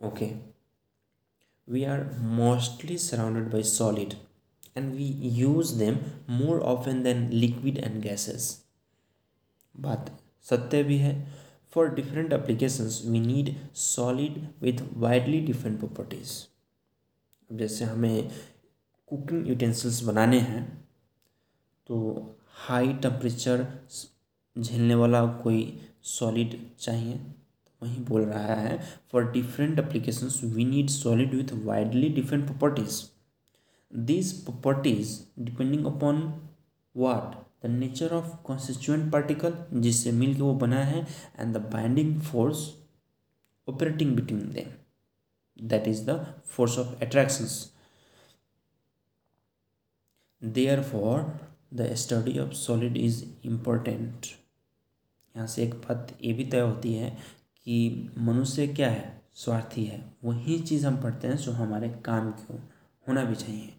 okay. We are mostly surrounded by solid, and we use them more often than liquid and gases. बात सत्य भी है। For different applications we need solid with widely different properties जैसे हमें cooking utensils बनाने हैं तो high temperature झेलने वाला कोई सॉलिड चाहिए। वहीं बोल रहा है for different application we need solid with widely different properties this properties depending upon what the nature of constituent particle जिससे मिल के वो बना है and the binding force operating between them that is the force of attraction they are for the study of solid is important यहाँ से एक बात ये भी तय होती है कि मनुष्य क्या है? स्वार्थी है। वही चीज़ हम पढ़ते हैं जो हमारे काम की हो, होना भी चाहिए।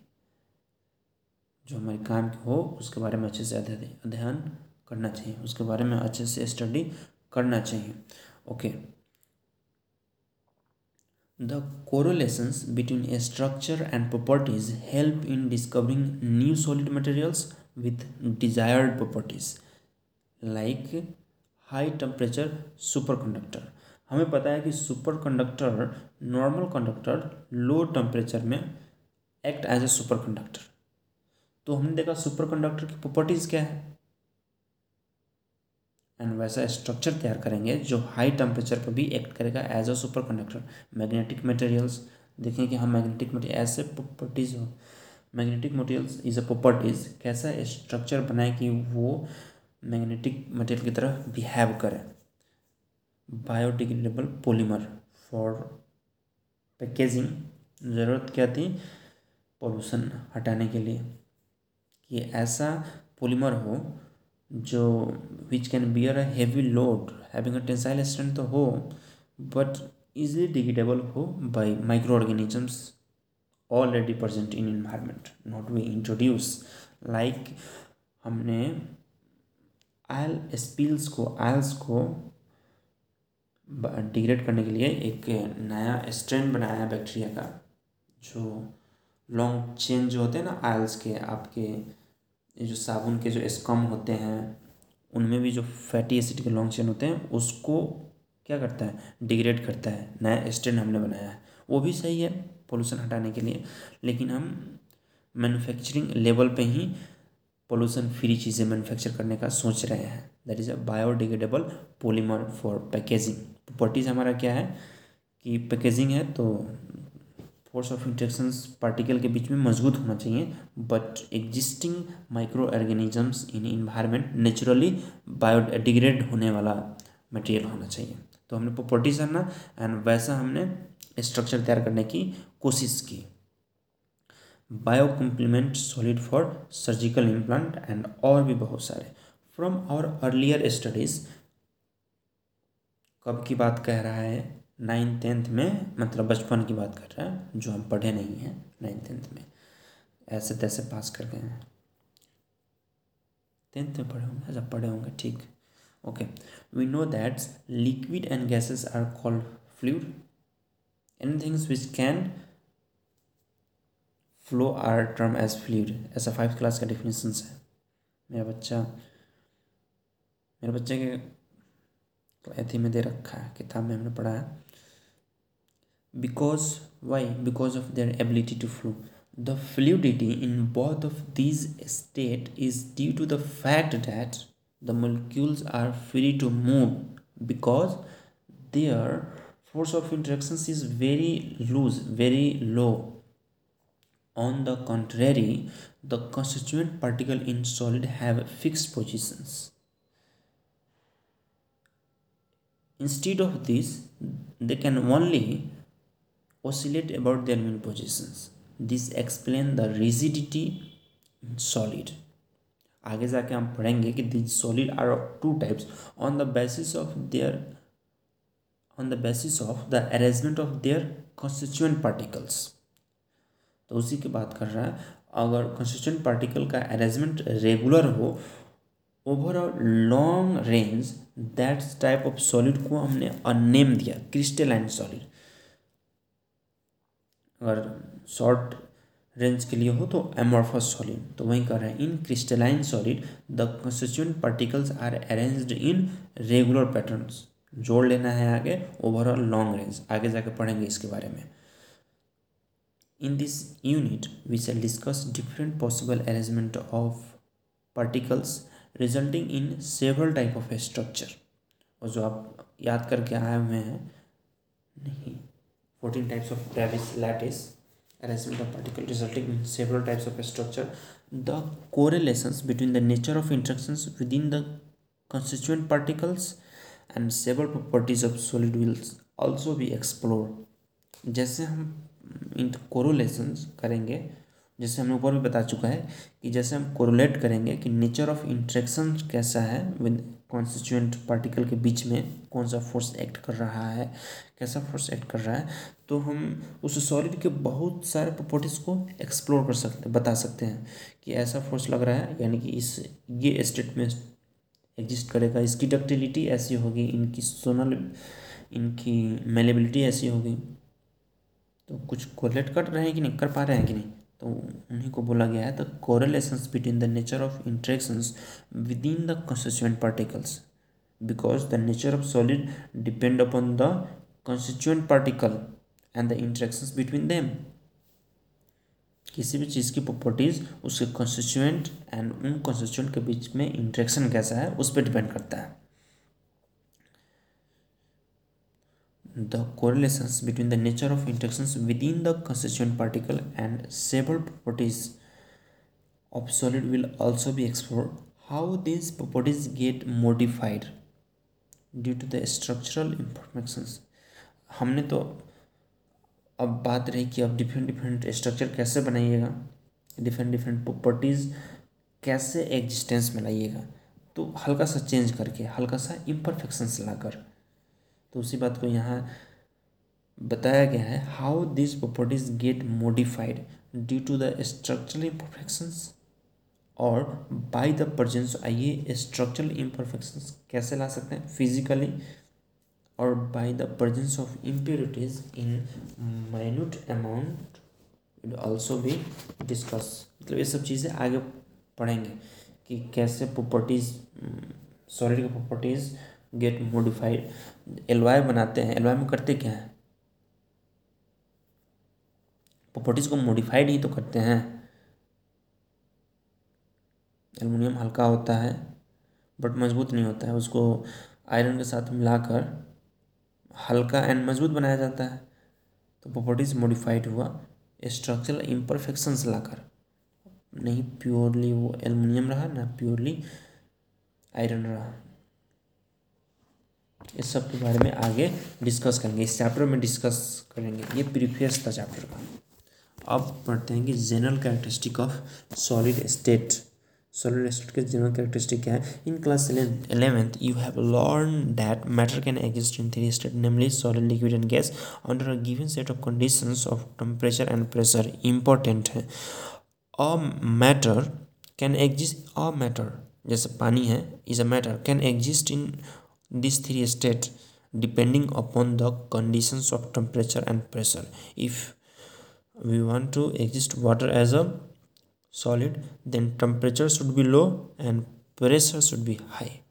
जो हमारे काम की हो, उसके बारे में अच्छे से अध्ययन करना चाहिए। उसके बारे में अच्छे से स्टडी करना चाहिए। Okay the correlations between a structure and properties help in discovering new solid materials with desired properties like high temperature superconductor हमें पता है कि superconductor normal conductor low temperature में act as a super conductor तो हमने देखा super conductor की properties क्या है? एंड वैसा स्ट्रक्चर तैयार करेंगे जो हाई टेम्परेचर पर भी एक्ट करेगा as a superconductor magnetic materials देखें कि हम मैग्नेटिक मटेरियल ऐसे प्रॉपर्टीज़ हो। Magnetic materials is a properties कैसा स्ट्रक्चर बनाए कि वो मैग्नेटिक मटेरियल की तरह बिहेव करे। बायोडिग्रेडेबल पॉलीमर फॉर पैकेजिंग ज़रूरत क्या थी? पोल्यूशन हटाने के लिए। कि ऐसा पॉलीमर हो जो which can bear a heavy load having a tensile strength तो हो बट इजीली डिग्रेडेबल हो by micro organisms already present in environment not we introduce like हमने आयल स्पील्स को आयल्स को डिग्रेड करने के लिए एक नया स्ट्रेन बनाया है बैक्टीरिया का, जो लॉन्ग चेन जो होते हैं ना आयल्स के, आपके जो साबुन के जो स्कम होते हैं, उनमें भी जो फैटी एसिड के लॉन्ग चेन होते हैं, उसको क्या करता है? डिग्रेड करता है। नया स्ट्रेन हमने बनाया है। वो भी सही है पोल्यूशन हटाने के लिए, लेकिन हम मैन्युफैक्चरिंग लेवल पे ही पोल्यूशन फ्री चीज़ें मैन्युफैक्चर करने का सोच रहे हैं। That is a biodegradable polymer for packaging properties हमारा क्या है कि पैकेजिंग है तो फोर्स ऑफ़ इंट्रेक्शंस पार्टिकल के बीच में मज़बूत होना चाहिए but existing microorganisms in environment naturally biodegrade होने वाला मटेरियल होना चाहिए। तो हमने प्रॉपर्टीज़ करना एंड वैसा हमने स्ट्रक्चर तैयार करने की कोशिश की। Bio complement solid for surgical implant and और भी बहुत सारे। फ्रॉम आवर अर्लियर स्टडीज़ कब की बात कह रहा है? नाइन टेंथ में मतलब बचपन की बात कर रहा है, जो हम पढ़े नहीं हैं नाइन टेंथ में। ऐसे तैसे पास कर गए हैं। टेंथ में पढ़े होंगे? जब पढ़े होंगे, ठीक। Okay we know that liquid and gases are called fluid any things which can flow are term as fluid ऐसा फाइव क्लास का डिफिनेशन है। मेरा बच्चा, मेरे बच्चे के एथी में दे रखा है किताब में हमने पढ़ा है because why because of their ability to flow the fluidity in both of these state is due to the fact that the molecules are free to move because their force of interactions is very loose very low on the contrary the constituent particle in solid have fixed positions Instead of this, they can only oscillate about their mean positions. This explain the rigidity in solid. आगे जाके हम पढ़ेंगे कि this solid are two types on the basis of their on the basis of the arrangement of their constituent particles तो उसी की बात कर रहा है अगर कॉन्स्टिट्यूएंट पार्टिकल का अरेंजमेंट रेगुलर हो over a long range that type of solid को हमने अ नेम दिया क्रिस्टलाइन सॉलिड अगर शॉर्ट रेंज के लिए हो तो एमॉर्फस सॉलिड तो वही कर रहे हैं in crystalline solid the constituent particles are arranged in regular patterns जोड़ लेना है आगे ओवरऑल लॉन्ग रेंज आगे जाके पढ़ेंगे इसके बारे में. In this unit we shall discuss different possible arrangement of particles resulting in several type of structure और जो आप याद करके आए हुए हैं, नहीं fourteen types of Bravais lattice arrangement of particle resulting in several types of structure the correlation between the nature of interactions within the constituent particles and several properties of solid will also be explore जैसे हम इन correlation करेंगे जैसे हमने ऊपर भी बता चुका है कि जैसे हम कोरोलेट करेंगे कि नेचर ऑफ़ इंट्रैक्शन कैसा है विद कॉन्स्टिट्यूएंट पार्टिकल के बीच में, कौन सा फोर्स एक्ट कर रहा है, कैसा फोर्स एक्ट कर रहा है तो हम उस सॉलिड के बहुत सारे प्रॉपर्टीज़ को एक्सप्लोर कर सकते बता सकते हैं कि ऐसा फोर्स लग रहा है, यानी कि इस, ये स्टेट में एग्जिस्ट करेगा, इसकी डक्टिलिटी ऐसी होगी, इनकी सोनल इनकी मेलेबिलिटी ऐसी होगी। तो कुछ कोलेट कर रहे हैं कि नहीं, कर पा रहे हैं कि नहीं? तो उन्हीं को बोला गया है the correlations between the nature of interactions within the constituent particles because the nature of solid depend upon the constituent particle and the interactions between them किसी भी चीज़ की प्रॉपर्टीज़ उसके कंस्टिट्यूएंट एंड उन कंस्टिट्यूएंट के बीच में इंट्रैक्शन कैसा है, उस पर डिपेंड करता है। The correlations between the nature of interaction within the constituent particle and several properties of solid will also be explore how this properties get modified due to the structural information हमने तो अब बात रही कि अब different different structure कैसे बनाइएगा different different properties कैसे एग्जिस्टेंस में लाइएगा। तो हल्का सा चेंज करके, हल्का सा इम्परफेक्शंस लाकर तो उसी बात को यहाँ बताया गया है how this properties get modified due to the structural imperfections और बाय द प्रजेंस आइए स्ट्रक्चरल इम्परफेक्शंस कैसे ला सकते हैं? फिजिकली और by the presence of impurities in minute amount also भी डिस्कस मतलब ये सब चीज़ें आगे पढ़ेंगे कि कैसे प्रॉपर्टीज़ सॉलिड की प्रॉपर्टीज़ गेट मॉडिफाइड एलवाई बनाते हैं। एलवाई में करते क्या है? प्रॉपर्टीज़ को मॉडिफाइड ही तो करते हैं। एलुमिनियम हल्का होता है बट मज़बूत नहीं होता है। उसको आयरन के साथ मिलाकर हल्का एंड मज़बूत बनाया जाता है। तो प्रॉपर्टीज़ मॉडिफाइड हुआ। स्ट्रक्चरल इम्परफेक्शंस लाकर। नहीं प्योरली वो एलुमिनियम रहा, ना प्योरली आयरन रहा। इस सब के बारे में आगे डिस्कस करेंगे। इस चैप्टर में डिस्कस करेंगे। ये प्रीवियस था चैप्टर का। अब पढ़ते हैं कि general characteristic of solid state solid state के जनरल कैरेक्टरिस्टिक क्या है? In class eleventh you have learn that matter can exist in three state namely solid liquid and gas under a given set of conditions of temperature and pressure important है। A matter can exist a matter जैसे पानी है is a matter can exist in these three states depending upon the conditions of temperature and pressure. If we want to exist water as a solid then temperature should be low and pressure should be high.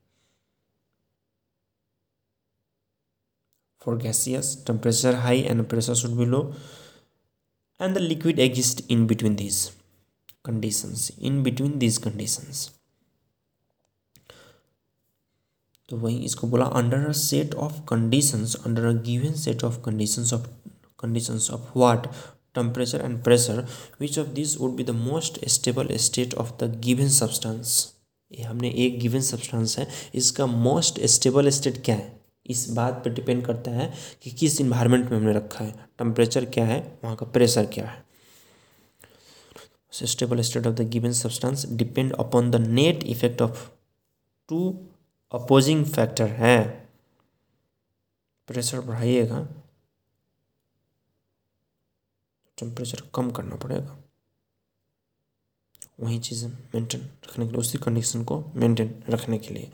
For gaseous temperature high and pressure should be low and the liquid exists in between these conditions in between these conditions तो वहीं इसको बोला under a set of conditions under a given set of conditions of conditions of what temperature and pressure which of this would be the most stable state of the given substance ये हमने एक given substance है। इसका most stable state क्या है? इस बात पर डिपेंड करता है कि किस इन्वायरमेंट में हमने रखा है। टेम्परेचर क्या है? वहाँ का प्रेशर क्या है? Stable state of the given substance depend upon the net effect of two opposing factor है। प्रेशर बढ़ाइएगा। टेम्परेचर कम करना पड़ेगा। वही चीज़ें मेंटेन रखने के लिए, उसी कंडीशन को मेंटेन रखने के लिए।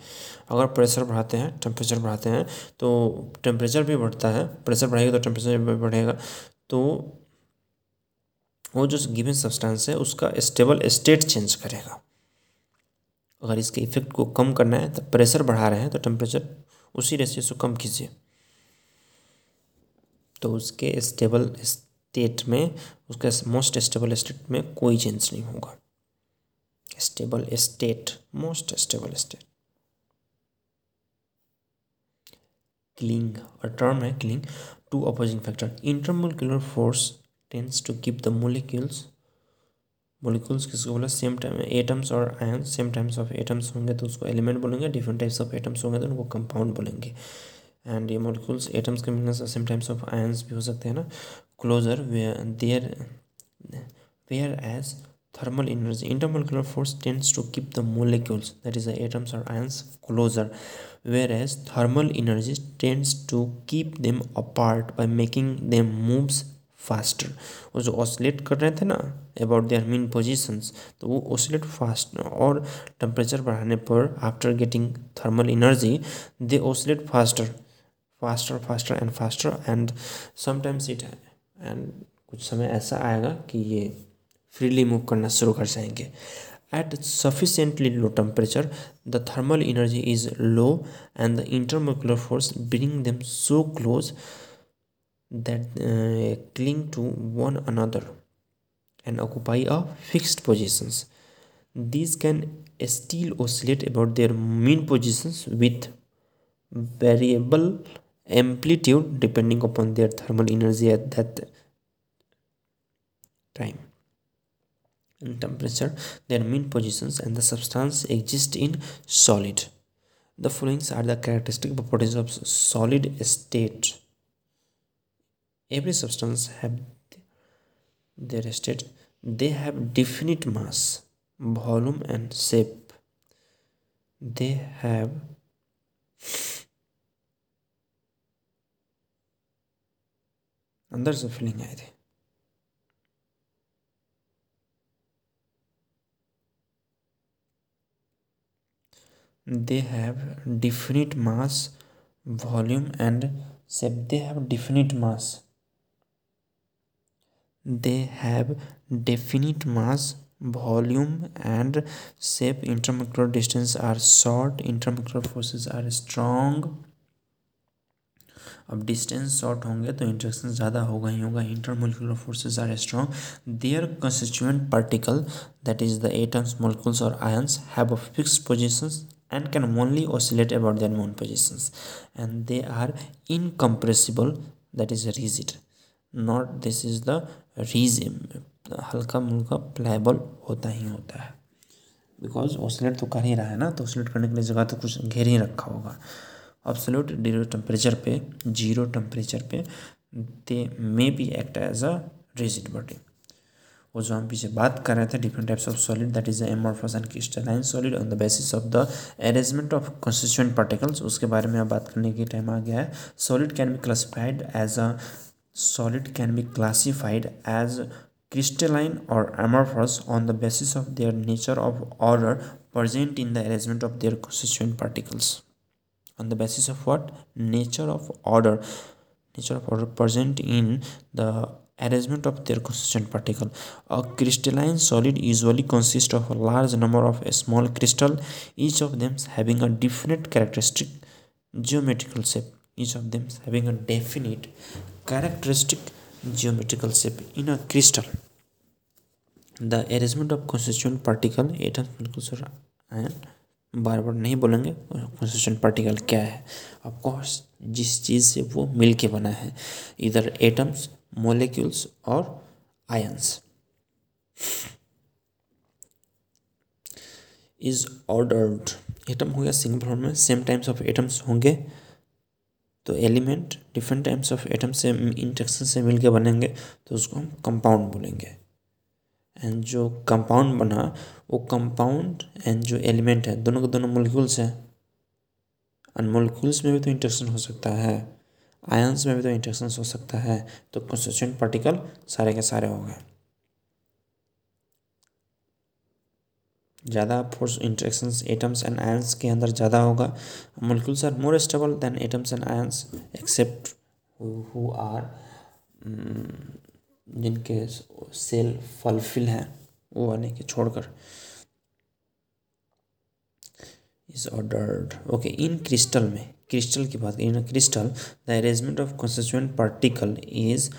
अगर प्रेशर बढ़ाते हैं, टेम्परेचर बढ़ाते हैं तो टेम्परेचर भी बढ़ता है। प्रेशर बढ़ाएगा तो टेम्परेचर भी बढ़ेगा। तो वो जो गिवन सब्सटेंस है, उसका स्टेबल स्टेट चेंज करेगा। अगर इसके इफ़ेक्ट को कम करना है तो प्रेशर बढ़ा रहे हैं तो टेम्परेचर उसी रेशियो से कम कीजिए। तो उसके स्टेबल स्टेट में, उसके मोस्ट स्टेबल स्टेट में कोई चेंज नहीं होगा। Stable state most stable state cling और टर्म है cling two opposing factor intermolecular force tends to keep the molecules molecules किसको बोला सेम टाइम एटम्स और ions same times of atoms होंगे तो उसको एलिमेंट बोलेंगे डिफरेंट टाइप्स ऑफ़ एटम्स होंगे तो उनको कंपाउंड बोलेंगे। एंड ये मोलिकुल्स एटम्स के मिलने से सेम टाइम्स ऑफ़ आयन्स भी हो सकते हैं ना। Closer there whereas thermal energy intermolecular force tends to keep the molecules that is the atoms और ions closer whereas thermal energy tends to keep them apart by making them moves faster वो जो oscillate कर रहे थे ना about their mean positions तो वो oscillate fast और टेम्परेचर बढ़ाने पर after getting thermal energy they oscillate faster faster faster and faster and sometimes it and कुछ समय ऐसा आएगा कि ये फ्रीली मूव करना शुरू कर जाएँगे। At sufficiently low temperature the thermal energy is low and the intermolecular force bring them so close that uh, cling to one another and occupy a fixed positions. These can still oscillate about their mean positions with variable amplitude depending upon their thermal energy at that time. And temperature their mean positions and the substance exist in solid. The following are the characteristic properties of solid state every substance have their state they have definite mass volume and shape they have अंदर से feeling आए थे they have definite mass volume and shape they have definite mass they have definite mass volume and shape intermolecular distance are short intermolecular forces are strong अब distance short होंगे तो interaction ज़्यादा होगा ही होगा intermolecular forces are strong their constituent particle that is the atoms molecules और ions have a fixed positions and can only oscillate about their own positions and they are incompressible that is rigid not this is the rigid हल्का मुल्का pliable होता ही होता है। Because oscillate तो कर ही रहा है ना तो ऑसलेट करने के लिए जगह तो कुछ घेर ही रखा होगा। अब्सोल्यूट ज़ीरो टेम्परेचर पे ज़ीरो टेम्परेचर पे they may be act as a rigid body वो जो हम पीछे बात कर रहे थे different types of solid that is amorphous and crystalline solid on the basis of the arrangement of constituent particles उसके बारे में अब बात करने के टाइम आ गया है। Solid can be classified as a solid can be classified as crystalline or amorphous on the basis of their nature of order present in the arrangement of their constituent particles. On the basis of what? Nature of order. Nature of order present in the arrangement of their constituent particle. A crystalline solid usually consists of a large number of small crystal each of them having a definite characteristic geometrical shape. Each of them having a definite characteristic geometrical shape in a crystal. The arrangement of constituent particle atoms molecules ion बार बार नहीं बोलेंगे constituent particle क्या है? Of course जिस चीज़ से वो मिल के बना है इधर एटम्स मोलिक्यूल्स और आयंस इज़ ऑर्डर्ड एटम हो गया सिंगल फॉर्म में सेम टाइम्स ऑफ़ एटम्स होंगे। तो element different types of atom से इंट्रेक्शन से मिलकर बनेंगे तो उसको हम कंपाउंड बोलेंगे। एंड जो कंपाउंड बना, वो कंपाउंड एंड जो एलिमेंट है, दोनों के दोनों मोलिक्यूल्स हैं। एंड मोलिक्यूल्स में भी तो इंट्रेक्शन हो सकता है। आयंस में भी तो इंट्रेक्शन हो सकता है। तो कंस्टिट्यूएंट पार्टिकल सारे के सारे हो गए। ज़्यादा force interactions atoms and ions के अंदर ज़्यादा होगा। Molecules are more stable than atoms and ions except who are जिनके सेल फलफिल हैं, वो वाले के छोड़कर। Is ordered okay in crystal में क्रिस्टल की बात in crystal the arrangement of constituent particle is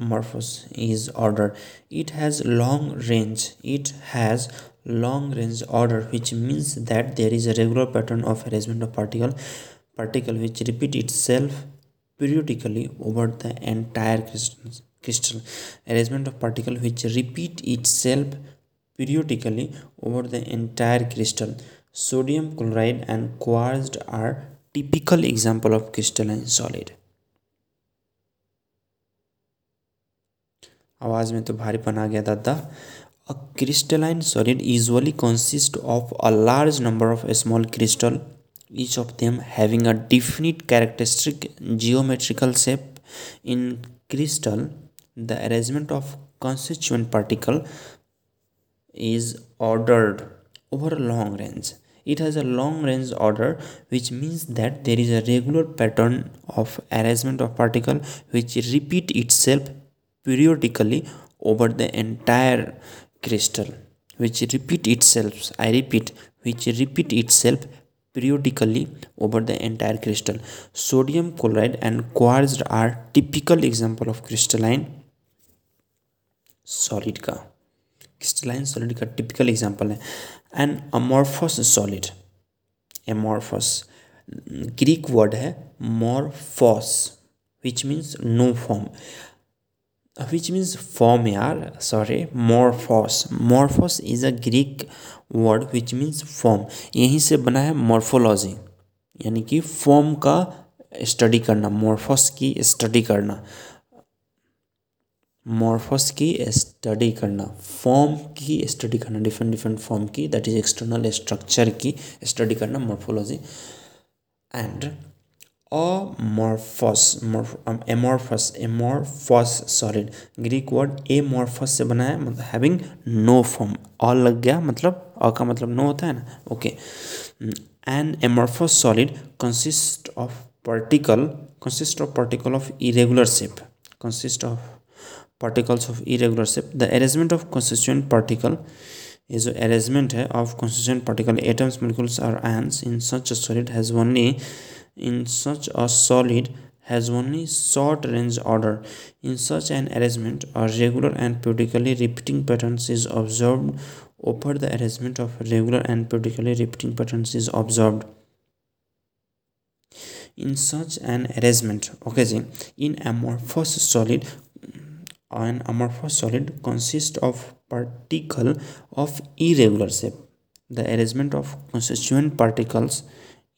amorphous, is ordered. It has long range. It has long range order which means that there is a regular pattern of arrangement of particle particle which repeat itself periodically over the entire crystal, arrangement of particle which repeat itself periodically over the entire crystal sodium chloride and quartz are typical example of crystalline solid आवाज़ में तो भारीपन आ गया दादा a crystalline solid usually consists of a large number of small crystals each of them having a definite characteristic geometrical shape. In crystal the arrangement of constituent particle is ordered over a long range. It has a long range order which means that there is a regular pattern of arrangement of particle which repeat itself periodically over the entire crystal which repeat itself i repeat which repeat itself periodically over the entire crystal sodium chloride and quartz are typical example of crystalline solid का crystalline solid का typical example है an amorphous solid amorphous Greek word है morphos which means no form which means form यार sorry morphos morphos is a Greek word which means form यहीं से बना है morphology यानी कि फॉर्म का स्टडी करना मॉर्फोस की स्टडी करना. मॉर्फस की स्टडी करना. फॉर्म की स्टडी करना डिफरेंट डिफरेंट फॉर्म की दैट इज़ एक्सटर्नल स्ट्रक्चर की स्टडी करना morphology and amorphous amorphous amorphous solid Greek word amorphous से बना है मतलब हैविंग नो फॉर्म अ लग गया मतलब अ का मतलब नो होता है ना? Okay an amorphous solid consist of particle consist of particle of irregular shape consist of particles of irregular shape the arrangement of consistent particle ये जो अरेंजमेंट है of consistent particle atoms molecules or एंस in such a solid has only in such a solid has only short range order in such an arrangement a regular and periodically repeating patterns is observed over the arrangement of regular and periodically repeating patterns is observed in such an arrangement okay in amorphous solid an amorphous solid consists of particle of irregular shape. The arrangement of constituent particles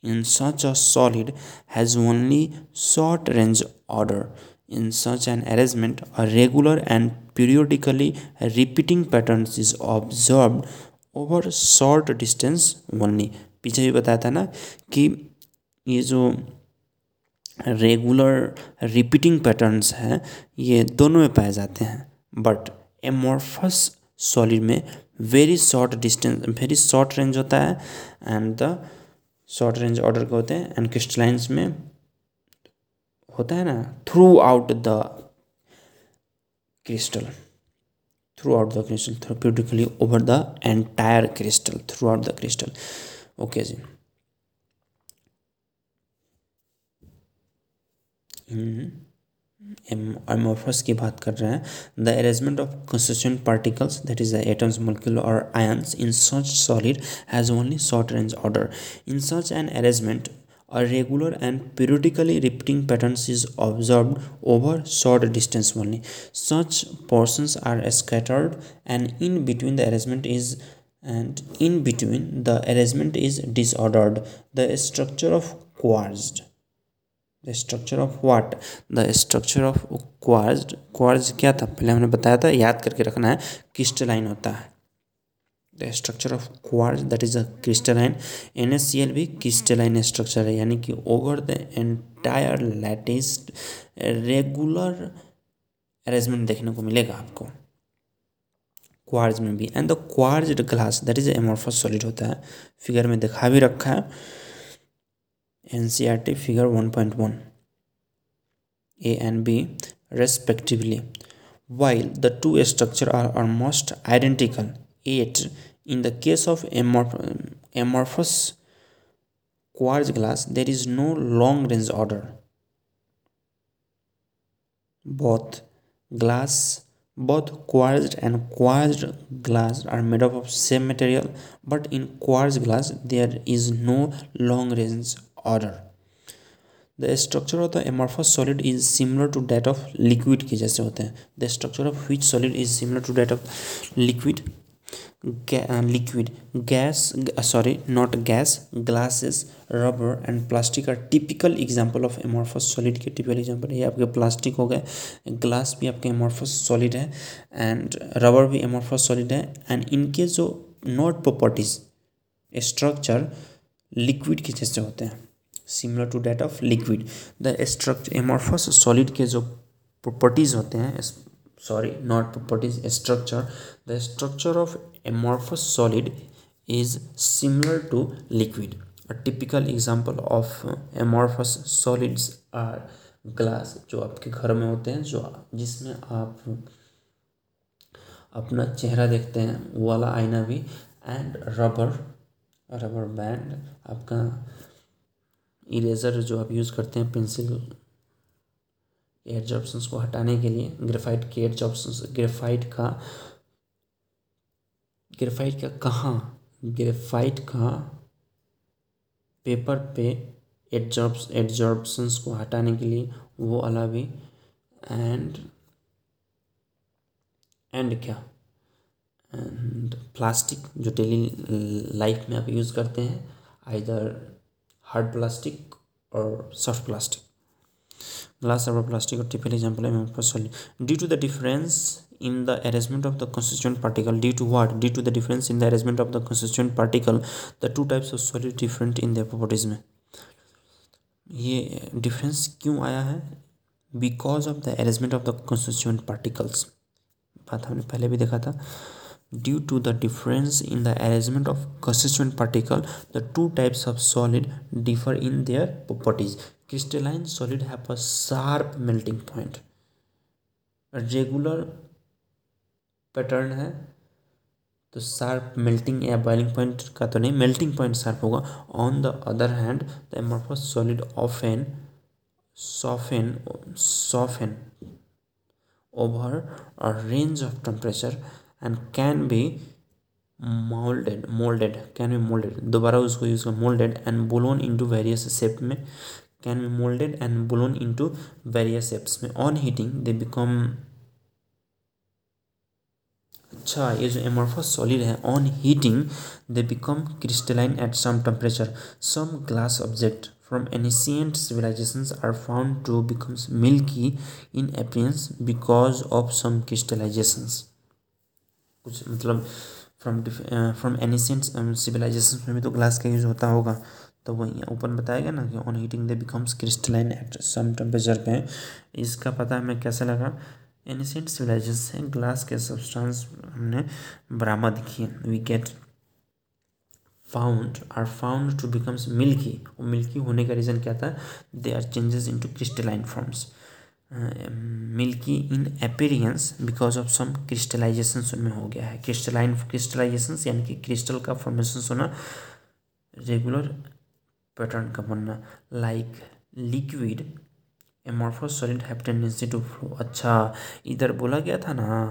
in such a solid has only short range order. In such an arrangement, a regular and periodically repeating patterns is observed over short distance only. पीछे भी बताया था ना कि ये जो regular repeating patterns हैं ये दोनों में पाए जाते हैं बट एमोर्फस सॉलिड में very short distance very short range होता है and the short range order के होते हैं एंड क्रिस्टलाइंस में होता है ना throughout the crystal throughout the crystal थ्रोप्यूटिकली over the entire crystal throughout the crystal okay ji amorphous की बात कर रहे हैं। The arrangement of consistent particles that is the atoms molecule और ions in such solid has only short range order in such an arrangement a regular and periodically repeating pattern is observe over short distance only such portions are scattered and in between the arrangement is and in between the arrangement is disordered the structure of quartz the structure of what the structure of quartz quartz क्या था? पहले हमने बताया था, याद करके रखना है क्रिस्टलाइन होता है। The structure of quartz that is a crystalline N S C L भी क्रिस्टलाइन स्ट्रक्चर है, यानी कि over the entire lattice regular arrangement देखने को मिलेगा आपको। क्वार्ज में भी। And the quartz glass that is amorphous solid होता है। फिगर में दिखा भी रखा है। Figure 1.1 A and B respectively. While the two structures are almost identical yet in the case of amorphous quartz glass there is no long range order. Both glass both quartz and quartz glass are made up of same material but in quartz glass there is no long range order. The structure of the amorphous solid is similar to that of liquid के जैसे होते हैं। The structure of which solid is similar to that of liquid liquid gas sorry not gas glasses rubber and plastic are typical example of amorphous solid के typical example ये आपके plastic हो गए glass भी आपके एमॉर्फस सॉलिड है and rubber भी amorphous solid है एंड इनके जो नॉट प्रॉपर्टीज़ स्ट्रक्चर लिक्विड के जैसे होते हैं। Similar to that of liquid the structure amorphous solid के जो प्रॉपर्टीज़ होते हैं sorry not properties structure the structure of amorphous solid is similar to liquid a typical example of amorphous solids are glass जो आपके घर में होते हैं, जो जिसमें आप अपना चेहरा देखते हैं वाला आईना भी एंड रबर रबर बैंड आपका इरेज़र जो आप यूज़ करते हैं, पेंसिल एज ऑप्शंस को हटाने के लिए, ग्रेफाइट के एज ऑप्शंस ग्रेफाइट का ग्रेफाइट का कहाँ, ग्रेफाइट का पेपर पे एडजॉर्ब्स एडजॉर्ब्शंस को हटाने के लिए वो भी एंड एंड क्या? एंड प्लास्टिक जो डेली लाइफ में आप यूज़ करते हैं, आइदर हार्ड प्लास्टिक और soft plastic glass rubber plastic और टिफ़िन एग्ज़ाम्पल है due to the difference in the arrangement of the constituent particle due to what due to the difference in the arrangement of the constituent particle the two types of solid different in their properties में. ये difference क्यों आया है? Because of the arrangement of the constituent particles बात हमने पहले भी देखा था। Due to the difference in the arrangement of constituent particle, the two types of solid differ in their properties. Crystalline solid have a sharp melting point. Regular pattern है तो sharp melting या boiling point का तो नहीं melting point sharp होगा on the other hand the amorphous solid often soften soften over a range of temperature and can be moulded moulded can be moulded दोबारा उसको use कर moulded and blown into various shape में can be moulded and blown into various shapes में. On heating they become अच्छा ये जो amorphous solid है on heating they become crystalline at some temperature some glass object from ancient civilizations are found to become milky in appearance because of some crystallizations. कुछ मतलब from from ancient civilisation में भी तो glass का use होता होगा। तो वही ऊपर बताया गया ना कि on heating they becomes crystalline at some temperature पे। इसका पता हमें कैसे लगा? एनिसेंट सिविलाइजेशन से ग्लास के सब्सटेंस हमने बरामद किए। We get found are found to becomes milky milky होने का रीज़न क्या था? They are changes into crystalline forms milky in appearance because of some crystallization उनमें हो गया है। क्रिस्टलाइन क्रिस्टलाइजेशन यानी कि क्रिस्टल का फॉर्मेशन होना रेगुलर पैटर्न का बनना like liquid amorphous solid have tendency to flow अच्छा इधर बोला गया था ना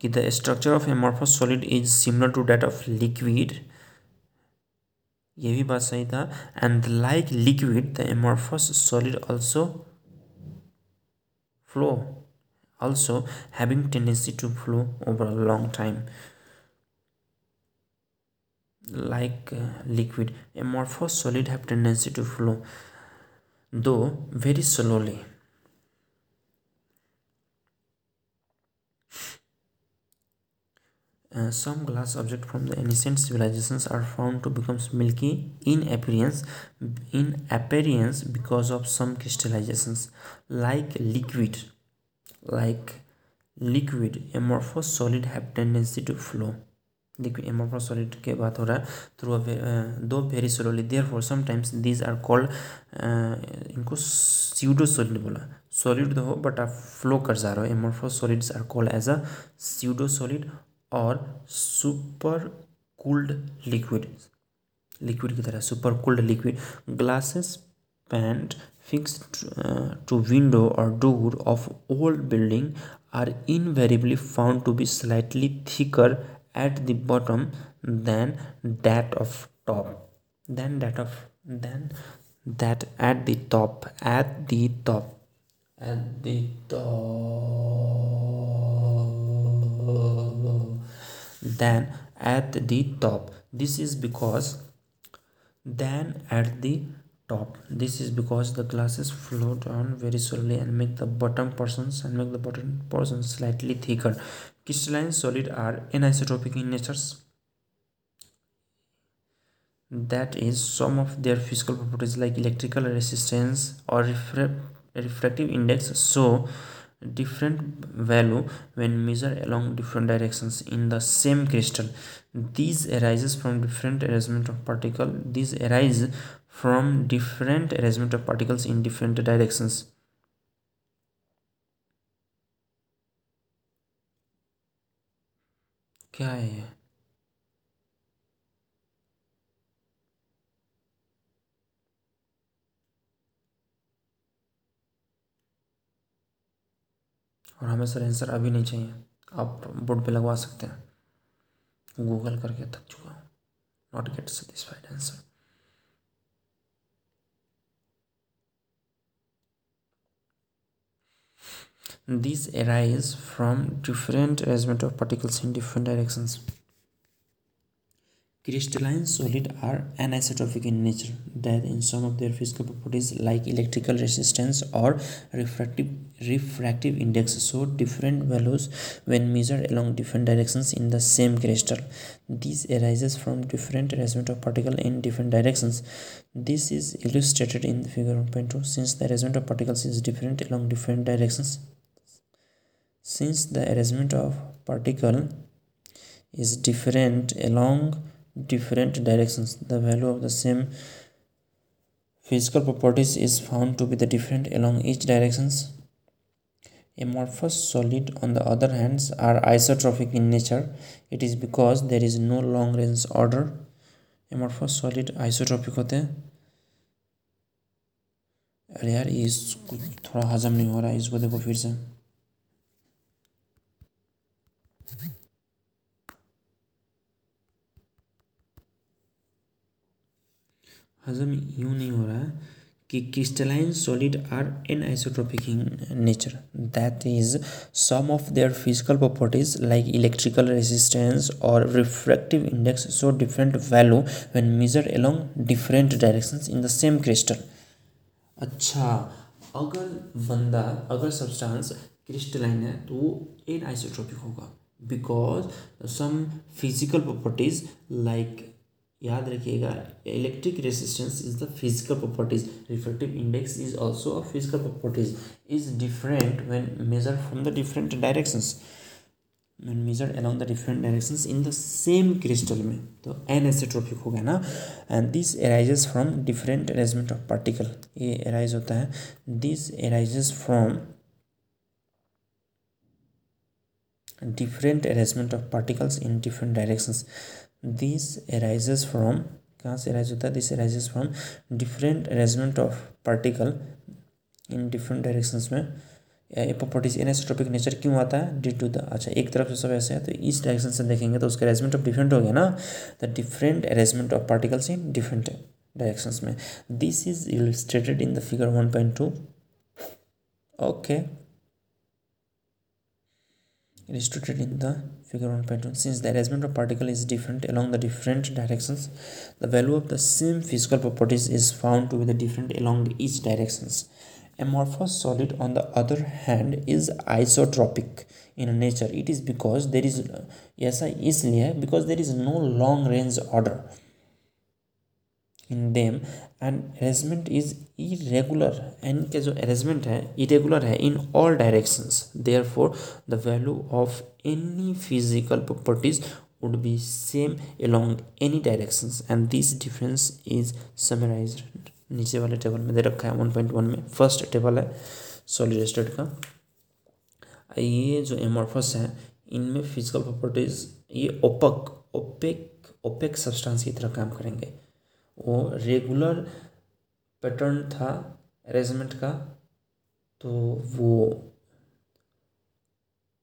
कि the structure of amorphous solid is similar to that of liquid ये भी बात सही था। And like liquid the amorphous solid also flow also having tendency to flow over a long time. Like uh, liquid amorphous solid have tendency to flow though very slowly. Uh, some glass objects from the ancient civilizations are found to become milky in appearance in appearance because of some crystallizations like liquid like liquid amorphous solid have tendency to flow liquid amorphous solid के बात हो रहा है through though very slowly therefore sometimes these are called इनको SIDO solid बोला solid तो हो but आप फ्लो कर जा रहे हो amorphous solids are called as a pseudo solid और सुपर कूल्ड लिक्विड लिक्विड की तरह, super cooled liquid. Glasses, pane, fix to window और door of old building are invariably found to be slightly thicker at the bottom than that of top. Than that of, than that at the top, at the top, at the top. Than at the top. This is because than at the top. This is because the glasses flow down very slowly and make the bottom portions and make the bottom portions slightly thicker. Crystalline solid are anisotropic in nature. That is some of their physical properties like electrical resistance or refractive index. So different value when measured along different directions in the same crystal these arises from different arrangement of particle these arise from different arrangement of particles in different directions क्या है और हमें सरेंसर अभी नहीं चाहिए। आप board पे लगवा सकते हैं। गूगल करके थक चुका हूँ। Not get satisfied answer this arise from different arrangement of particles in different directions crystalline solid are anisotropic in nature that in some of their physical properties like electrical resistance और refractive refractive index show different values when measured along different directions in the same crystal. This arises from different arrangement of particles in different directions. This is illustrated in the figure 1.2 since the arrangement of particles is different along different directions since the arrangement of particle is different along different directions the value of the same physical properties is found to be the different along each directions amorphous solid on the other hands are isotropic in nature it is because there is no long range order amorphous solid isotropic होते हैं अरे यार ये थोड़ा हजम नहीं हो रहा है इसको देखो फिर से हजम यूँ नहीं हो रहा है कि crystalline solid are anisotropic in nature that is some of their physical properties like electrical resistance और refractive index so different value when measure along different directions in the same crystal अच्छा अगर बंदा, अगर सब्सटेंस क्रिस्टलाइन है तो वो anisotropic होगा. Because some physical properties like याद रखिएगा electric resistance is the physical properties reflective index is also a physical properties is different when measure from the different directions when measured along the different directions in the same crystal में। तो N anisotropic हो गया ना। And this arises from different arrangement of particle ये arise होता है। This arises from different arrangement of particles in different directions this arises from कहाँ से अराइज होता है? This arises from different arrangement of particle in different directions में। Properties anisotropic nature क्यों आता है? डी टू द अच्छा एक तरफ़ से सब ऐसे है तो इस डायरेक्शन से देखेंगे तो उसका अरेंजमेंट ऑफ़ डिफरेंट हो गया ना। The different arrangement of particles in different directions में। This is illustrated in the figure one point two okay illustrated in the figure on pattern since the arrangement of particle is different along the different directions the value of the same physical properties is found to be the different along each directions. Amorphous solid on the other hand is isotropic in nature. It is because there is uh, yes i is because there is no long range order. In them and arrangement is irregular and के जो arrangement है irregular है in all directions therefore the value of any physical properties would be same along any directions, and this difference is summarized नीचे वाले table में दे रखा है वन पॉइंट वन में। फ़र्स्ट टेबल है सॉलिड स्टेट का। ये जो एमॉर्फस है, इनमें फ़िज़िकल प्रॉपर्टीज़ ये ओपक ओपेक ओपेक सब्सटेंस की तरह काम करेंगे। वो रेगुलर पैटर्न था अरेंजमेंट का तो वो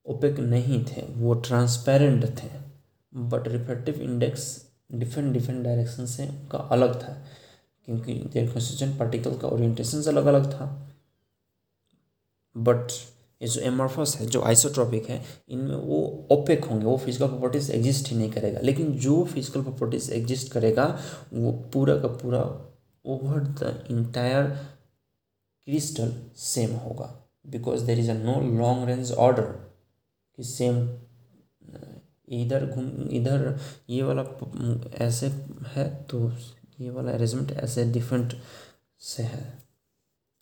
ओपेक नहीं थे, वो ट्रांसपेरेंट थे but refractive index different different direction से उनका अलग था, क्योंकि पार्टिकल का ओरिएंटेशन अलग अलग था बट ये जो एमॉर्फस है, जो आइसोट्रॉपिक है, इनमें वो ओपेक होंगे, वो फ़िज़िकल प्रॉपर्टीज़ एग्जिस्ट ही नहीं करेगा। लेकिन जो फ़िज़िकल प्रॉपर्टीज़ एग्जिस्ट करेगा, वो पूरा का पूरा over the entire crystal same होगा। Because there is a no long range order कि सेम इधर घूम, इधर ये वाला ऐसे है तो ये वाला अरेंजमेंट ऐसे डिफरेंट से है।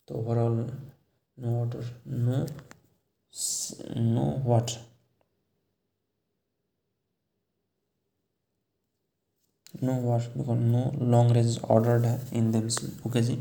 तो overall no order no no what no what because no long is ordered in them. okay